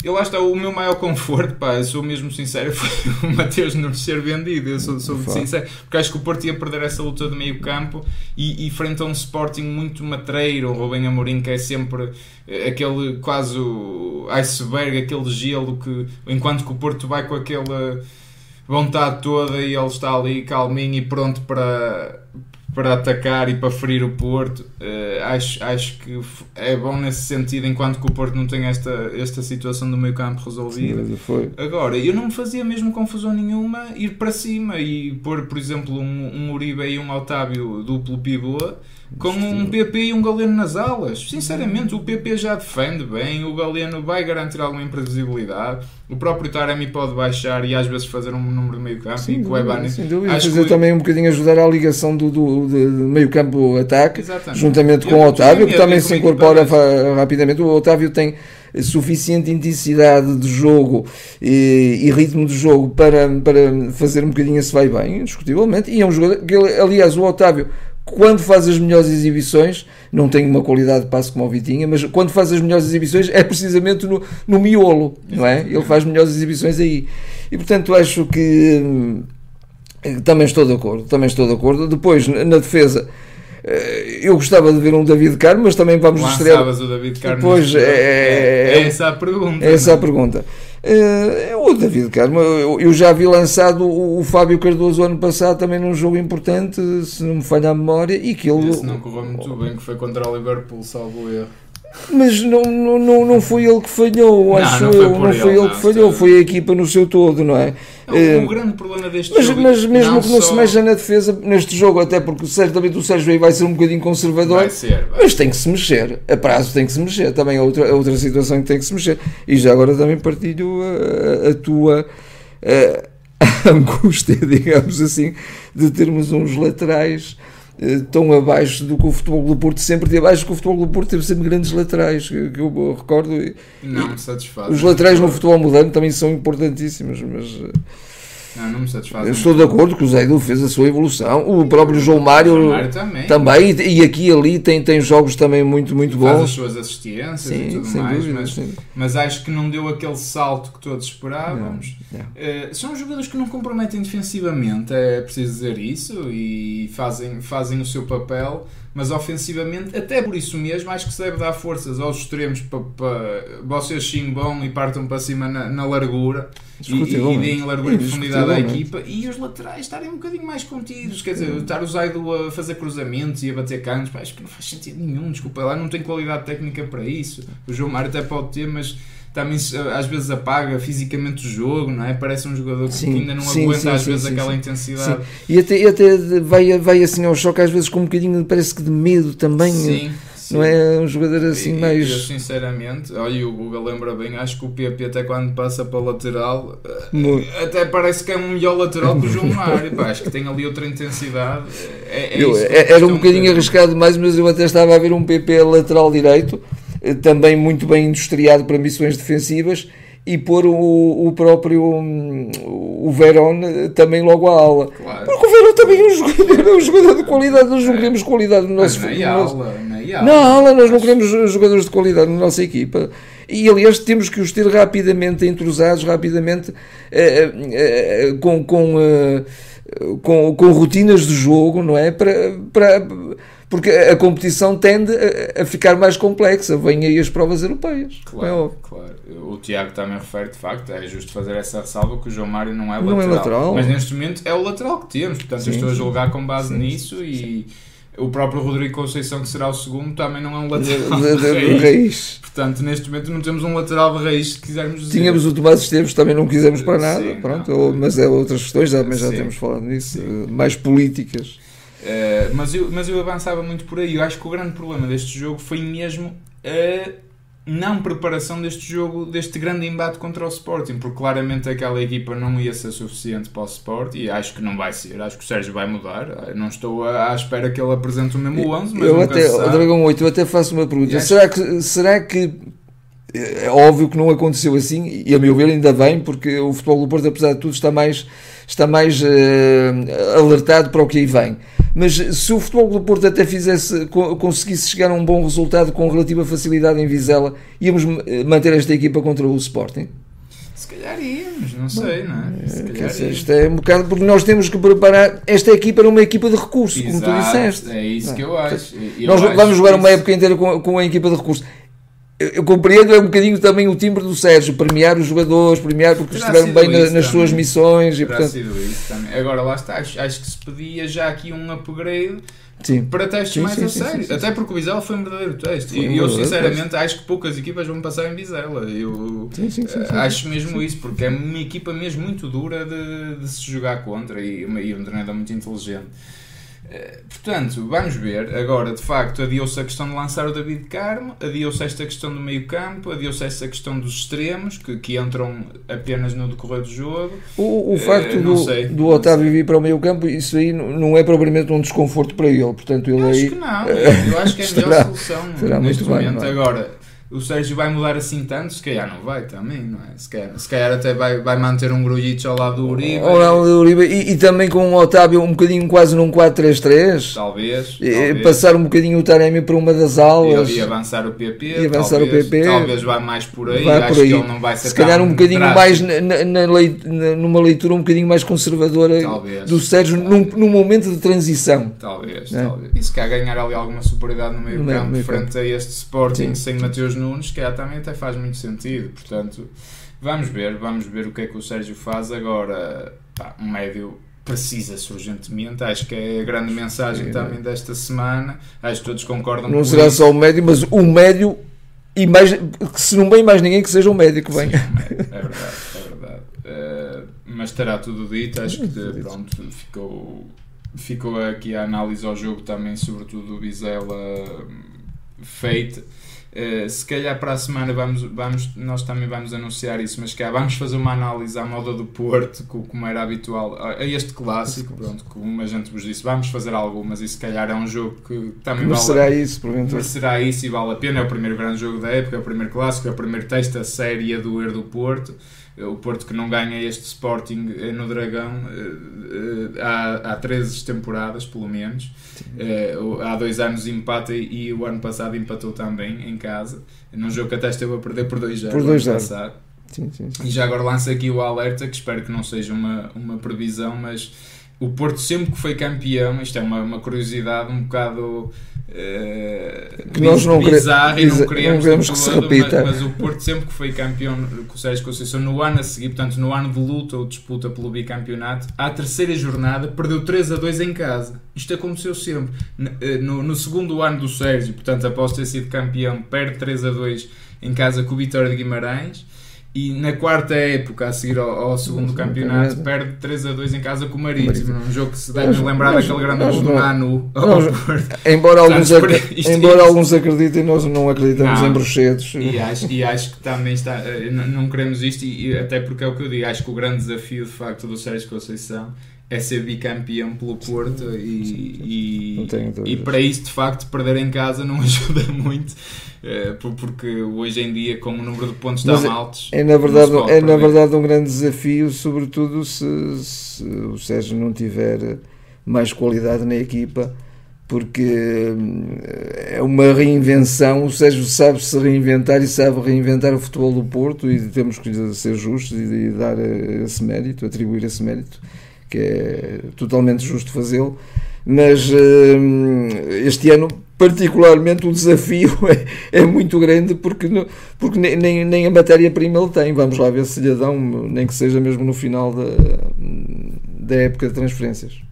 Speaker 1: Eu lá está, o meu maior conforto, pá, sou mesmo sincero, foi o Mateus não ser vendido, eu sou, sou muito sincero, porque acho que o Porto ia perder essa luta de meio campo e, e frente a um Sporting muito matreiro, o Rubem Amorim que é sempre eh, aquele quase iceberg, aquele gelo que enquanto que o Porto vai com aquela vontade toda e ele está ali calminho e pronto para para atacar e para ferir o Porto. Uh, acho, acho que é bom nesse sentido, enquanto que o Porto não tem esta, esta situação do meio campo resolvida.
Speaker 2: Sim,
Speaker 1: Agora, eu não me fazia mesmo confusão nenhuma ir para cima e pôr, por exemplo, um, um Uribe e um Otávio duplo pivô com um PP e um Galeno nas alas. Sinceramente, o PP já defende bem, o Galeno vai garantir alguma imprevisibilidade. O próprio Taremi pode baixar e às vezes fazer um número de meio campo.
Speaker 2: Sim,
Speaker 1: e
Speaker 2: o Ebani. Sem dúvida. Acho fazer que... também um bocadinho ajudar à ligação do, do, do meio campo-ataque, juntamente com o Otávio, que também se incorpora rapidamente. O Otávio tem suficiente intensidade de jogo e, e, ritmo de jogo para, para fazer um bocadinho esse vai bem, indiscutivelmente. E é um jogador que, aliás, o Otávio quando faz as melhores exibições, não tem uma qualidade de passo como o Vitinha, mas quando faz as melhores exibições é precisamente no, no miolo, não é? Ele faz melhores exibições aí. E portanto acho que hum, também estou de acordo, também estou de acordo. Depois, na defesa, eh, eu gostava de ver um David Carmo, mas também vamos
Speaker 1: estrear. o David Carmo?
Speaker 2: Pois, é, é,
Speaker 1: é, essa a pergunta.
Speaker 2: É essa a pergunta. É o David Carmo, eu já vi lançado o Fábio Cardoso ano passado também num jogo importante, se não me falha a memória, e que ele.
Speaker 1: Esse não correu muito bem, que foi contra o Liverpool, salvo erro.
Speaker 2: Mas não, não, não foi ele que falhou, acho não, não eu. Não foi ele, ele que falhou, foi a equipa no seu todo, não é?
Speaker 1: O, é, o grande problema deste
Speaker 2: mas,
Speaker 1: jogo.
Speaker 2: Mas mesmo não que não só... se mexa na defesa neste jogo, até porque certamente o Sérgio aí vai ser um bocadinho conservador,
Speaker 1: vai ser, vai.
Speaker 2: mas tem que se mexer. A prazo tem que se mexer. Também é outra, outra situação que tem que se mexer. E já agora também partilho a, a tua. A, angústia, digamos assim, de termos uns laterais eh, tão abaixo do que o futebol do Porto sempre teve. Acho que o futebol do Porto teve sempre grandes laterais, que, que eu recordo.
Speaker 1: Não me satisfaz.
Speaker 2: Os laterais no futebol moderno também são importantíssimos, mas.
Speaker 1: Não, não me satisfaz.
Speaker 2: Estou de acordo que o Zé Edu fez a sua evolução. O próprio João Mário,
Speaker 1: João Mário também.
Speaker 2: também. E, aqui e ali tem, tem jogos também muito, muito bons. Faz
Speaker 1: as suas assistências sim, e tudo mais, dúvida, mas, mas acho que não deu aquele salto que todos esperávamos. Não, não. Uh, são jogadores que não comprometem defensivamente, é preciso dizer isso, e fazem, fazem o seu papel mas ofensivamente, até por isso mesmo, acho que se deve dar forças aos extremos para, para vocês chimbam e partam para cima na, na largura e, e deem largura e profundidade à equipa e os laterais estarem um bocadinho mais contidos, quer dizer, estar o Zaido a fazer cruzamentos e a bater cantos, acho que não faz sentido nenhum, desculpa lá, não tem qualidade técnica para isso. O João Mário até pode ter, mas também às vezes apaga fisicamente o jogo, não é? Parece um jogador sim, que ainda não sim, aguenta sim, às vezes aquela intensidade.
Speaker 2: E até, e até vai, vai assim ao choque, às vezes com um bocadinho, parece que de medo também. Sim. Não é um jogador assim
Speaker 1: e,
Speaker 2: mais.
Speaker 1: Eu, sinceramente, olha, o Google lembra bem, acho que o PP até quando passa para lateral, Muito. até parece que é um melhor lateral que o João Mário. Pá, acho que tem ali outra intensidade. É, é eu,
Speaker 2: era um bocadinho arriscado demais, mas eu até estava a ver um PP lateral direito eh, também muito bem industriado para missões defensivas e pôr o, o próprio o Verón eh, também logo à aula. Claro. Porque o Verón também é um jogador, é um jogador de qualidade, nós não queremos qualidade no nosso
Speaker 1: futebol. Na aula,
Speaker 2: na aula. aula nós não queremos jogadores de qualidade na nossa equipa. E aliás temos que os ter rapidamente entrosados, rapidamente eh, eh, com, com, eh, com, com rotinas de jogo, não é? Para, para porque a competição tende a, a ficar mais complexa. Vêm aí as provas europeias.
Speaker 1: Claro,
Speaker 2: é
Speaker 1: claro. O Tiago também refere, de facto, é justo fazer essa ressalva que o João Mário não é
Speaker 2: Não
Speaker 1: lateral.
Speaker 2: é lateral.
Speaker 1: Mas neste momento é o lateral que temos, portanto
Speaker 2: Sim,
Speaker 1: eu estou a
Speaker 2: sim.
Speaker 1: julgar com base
Speaker 2: Sim,
Speaker 1: nisso e o próprio Rodrigo Conceição, que será o segundo, também não é um lateral
Speaker 2: de-
Speaker 1: de
Speaker 2: de- de
Speaker 1: raiz. Portanto, neste momento não temos um lateral de raiz, se quisermos dizer.
Speaker 2: Tínhamos o Tomás Esteves, também não quisemos para nada,
Speaker 1: Sim,
Speaker 2: pronto,
Speaker 1: não.
Speaker 2: ou- mas é outras questões, já, mas já
Speaker 1: Sim.
Speaker 2: temos falado nisso,
Speaker 1: Sim.
Speaker 2: eh, mais políticas.
Speaker 1: Uh, mas, eu, mas eu avançava muito por aí. Eu acho que o grande problema deste jogo foi mesmo a não preparação deste jogo, deste grande embate contra o Sporting, porque claramente aquela equipa não ia ser suficiente para o Sport e acho que não vai ser. Acho que o Sérgio vai mudar. Eu não estou à espera que ele apresente o mesmo 11, mas
Speaker 2: eu até, o. Dragão 8, eu até faço uma pergunta.
Speaker 1: Acho-
Speaker 2: Será que, será que é óbvio que não aconteceu assim, e a meu ver ainda bem, porque o futebol do Porto, apesar de tudo, está mais, está mais eh, alertado para o que aí vem. Mas se o futebol do Porto até fizesse, co- conseguisse chegar a um bom resultado com relativa facilidade em Vizela, íamos eh, manter esta equipa contra o Sporting?
Speaker 1: Se calhar íamos, não sei, não é? Se
Speaker 2: Quer
Speaker 1: calhar
Speaker 2: dizer,
Speaker 1: íamos.
Speaker 2: isto é um bocado porque nós temos que preparar esta equipa era uma equipa de recurso, como tu
Speaker 1: Exato,
Speaker 2: disseste.
Speaker 1: É isso que eu acho. Eu
Speaker 2: Nós
Speaker 1: acho
Speaker 2: vamos jogar uma época inteira com, com a equipa de recursos. Eu, eu compreendo é um bocadinho também o timbre do Sérgio, premiar os jogadores, premiar porque
Speaker 1: Terá
Speaker 2: estiveram bem na- nas suas missões e
Speaker 1: Terá
Speaker 2: portanto.
Speaker 1: sido isso também. Agora lá está, acho, acho que se pedia já aqui um upgrade
Speaker 2: Sim.
Speaker 1: para testes
Speaker 2: Sim,
Speaker 1: mais
Speaker 2: sim,
Speaker 1: a sério. Até porque o Vizela foi um verdadeiro teste.
Speaker 2: Foi um
Speaker 1: e eu sinceramente acho que poucas equipas vão passar em Vizela. Eu
Speaker 2: Sim, sim, sim, sim.
Speaker 1: acho mesmo isso, porque é uma equipa mesmo muito dura de, de se jogar contra e, e um treinador muito inteligente. Eh, Portanto, vamos ver. Agora, de facto, adiou-se a questão de lançar o David Carmo, adiou-se esta questão do meio-campo, adiou-se esta questão dos extremos, que, que entram apenas no decorrer do jogo.
Speaker 2: O, o
Speaker 1: Eh,
Speaker 2: facto
Speaker 1: não
Speaker 2: do,
Speaker 1: sei,
Speaker 2: do Otávio vir para o meio campo, isso aí não é propriamente um desconforto para ele. Portanto, ele
Speaker 1: acho
Speaker 2: aí.
Speaker 1: que não, eu, acho que é a melhor solução neste
Speaker 2: bem,
Speaker 1: momento.
Speaker 2: não é?
Speaker 1: Agora, o Sérgio vai mudar assim tanto, se calhar não vai também, não é? Se calhar, se calhar até vai, vai manter um Grujic ao lado do Uribe.
Speaker 2: Ou não, o Uribe, e, e também com o Otávio um bocadinho quase num 4-3-3.
Speaker 1: Talvez. Talvez.
Speaker 2: Passar um bocadinho o Taremi para uma das aulas.
Speaker 1: E, avançar o PP.
Speaker 2: E avançar o
Speaker 1: talvez,
Speaker 2: PP.
Speaker 1: Talvez vá mais por aí.
Speaker 2: Vai
Speaker 1: acho
Speaker 2: por aí.
Speaker 1: que ele não vai ser
Speaker 2: Se calhar um bocadinho mais na, na- na numa leitura um bocadinho mais conservadora
Speaker 1: Talvez.
Speaker 2: do Sérgio num, num momento de transição.
Speaker 1: Talvez,
Speaker 2: É.
Speaker 1: talvez. E se quer ganhar ali alguma superioridade no meio
Speaker 2: No meio-
Speaker 1: campo
Speaker 2: meio
Speaker 1: frente a este Sporting
Speaker 2: Sim.
Speaker 1: sem Mateus Nunes, que também até faz muito sentido. Portanto, vamos ver, vamos ver o que é que o Sérgio faz agora. Pá, um médio precisa-se urgentemente. Acho que é a grande mensagem
Speaker 2: Sim,
Speaker 1: também desta semana. Acho que todos concordam
Speaker 2: Não será só o médio, mas o médio e mais que se não bem mais ninguém que seja o médio que venha.
Speaker 1: é verdade, é verdade. Eh, mas estará tudo dito, acho que pronto, ficou, ficou aqui a análise ao jogo também, sobretudo do Vizela hum, feita. Eh, se calhar para a semana vamos, vamos, nós também vamos anunciar isso, mas calhar vamos fazer uma análise à moda do Porto, co- como era habitual, a este clássico, pronto, como a gente vos disse, vamos fazer algumas e se calhar é um jogo que também
Speaker 2: Mas
Speaker 1: vale
Speaker 2: será isso, porventura.
Speaker 1: mas será isso e vale a pena? É o primeiro grande jogo da época, é o primeiro clássico, é o primeiro teste a série a doer do Porto. O Porto que não ganha este Sporting eh, no Dragão eh, eh, há, há 13 temporadas, pelo menos. Há dois anos empata e, o ano passado empatou também em casa. Num jogo que até esteve a perder por 2
Speaker 2: Por 2-0.
Speaker 1: passado.
Speaker 2: Sim, sim, sim.
Speaker 1: E já agora lança aqui o alerta, que espero que não seja uma, uma previsão, mas o Porto sempre que foi campeão, isto é uma, uma curiosidade um bocado
Speaker 2: Que nós não quere-
Speaker 1: e não queremos,
Speaker 2: não queremos que se repita.
Speaker 1: Mas, mas o Porto sempre que foi campeão com o Sérgio Conceição no ano a seguir, portanto no ano de luta ou disputa pelo bicampeonato, à terceira jornada perdeu 3 a 2 em casa. Isto aconteceu sempre. Eh, No, no segundo ano do Sérgio, portanto após ter sido campeão, perde 3 a 2 em casa com o Vitória de Guimarães. E na quarta época, a seguir ao, ao segundo campeonato, perde 3 a 2 em casa com o Marítimo. Num jogo que se deve
Speaker 2: Nós-
Speaker 1: lembrar
Speaker 2: nós-
Speaker 1: daquele grande gol do
Speaker 2: não-
Speaker 1: Nanu.
Speaker 2: Embora alguns, acre-
Speaker 1: isto-
Speaker 2: embora
Speaker 1: isto-
Speaker 2: alguns acreditem, nós não acreditamos
Speaker 1: Não.
Speaker 2: em bruxedos.
Speaker 1: E acho, e acho que também está. eh, n- Não queremos isto, e, e até porque é o que eu digo. Acho que o grande desafio de facto do Sérgio Conceição é ser bicampeão pelo Porto e, e, e para isso de facto perder em casa não ajuda muito eh, por- porque hoje em dia com o número de pontos tão altos
Speaker 2: É na verdade, é na verdade um grande desafio, sobretudo se, se o Sérgio não tiver mais qualidade na equipa, porque hum, é uma reinvenção. O Sérgio sabe se reinventar e sabe reinventar o futebol do Porto e temos que ser justos e, e dar esse mérito, atribuir esse mérito, que é totalmente justo fazê-lo. mas este ano particularmente o desafio é, é muito grande porque, porque nem, nem a matéria-prima ele tem. Vamos lá ver se lhe dão, nem que seja mesmo no final da, da época de transferências.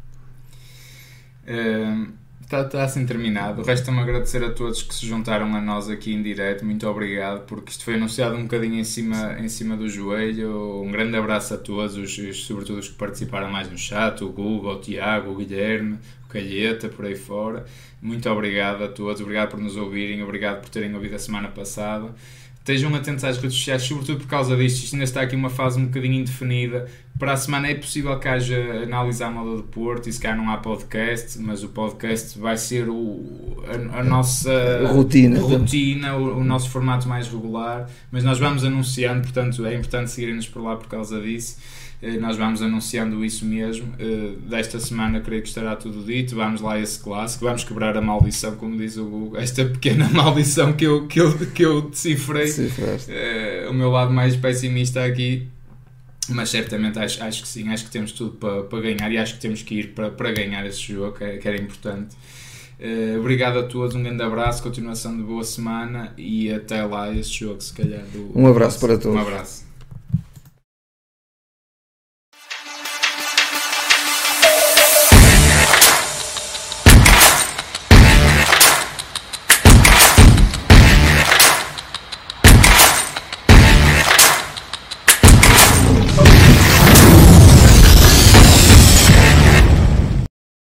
Speaker 1: Está, está assim terminado. Resta-me agradecer a todos que se juntaram a nós aqui em direto. Muito obrigado, porque isto foi anunciado um bocadinho em cima, em cima do joelho. Um grande abraço a todos, os, os, sobretudo os que participaram mais no chat: o Google, o Tiago, o Guilherme, o Calheta, por aí fora. Muito obrigado a todos, obrigado por nos ouvirem, obrigado por terem ouvido a semana passada. Estejam atentos às redes sociais, sobretudo por causa disto. Isto ainda está aqui uma fase um bocadinho indefinida. Para a semana é possível que haja análise à moda do Porto e se calhar não há podcast, mas o podcast vai ser o, a, a nossa
Speaker 2: rotina,
Speaker 1: rotina o, o, nosso formato mais regular. Mas nós vamos anunciando, portanto é importante seguirem-nos por lá por causa disso. Eh, nós vamos anunciando isso mesmo. Eh, desta semana creio que estará tudo dito. Vamos lá a esse clássico, vamos quebrar a maldição, como diz o Google, esta pequena maldição que eu, que eu, que eu decifrei. Uh, o meu lado mais pessimista aqui. Mas certamente acho, acho que sim, acho que temos tudo para, para ganhar e acho que temos que ir para, para ganhar esse jogo, que, é, que era importante. Uh, obrigado a todos, um grande abraço, continuação de boa semana e até lá esse jogo, se calhar.
Speaker 2: Do, um abraço para todos.
Speaker 1: Um abraço.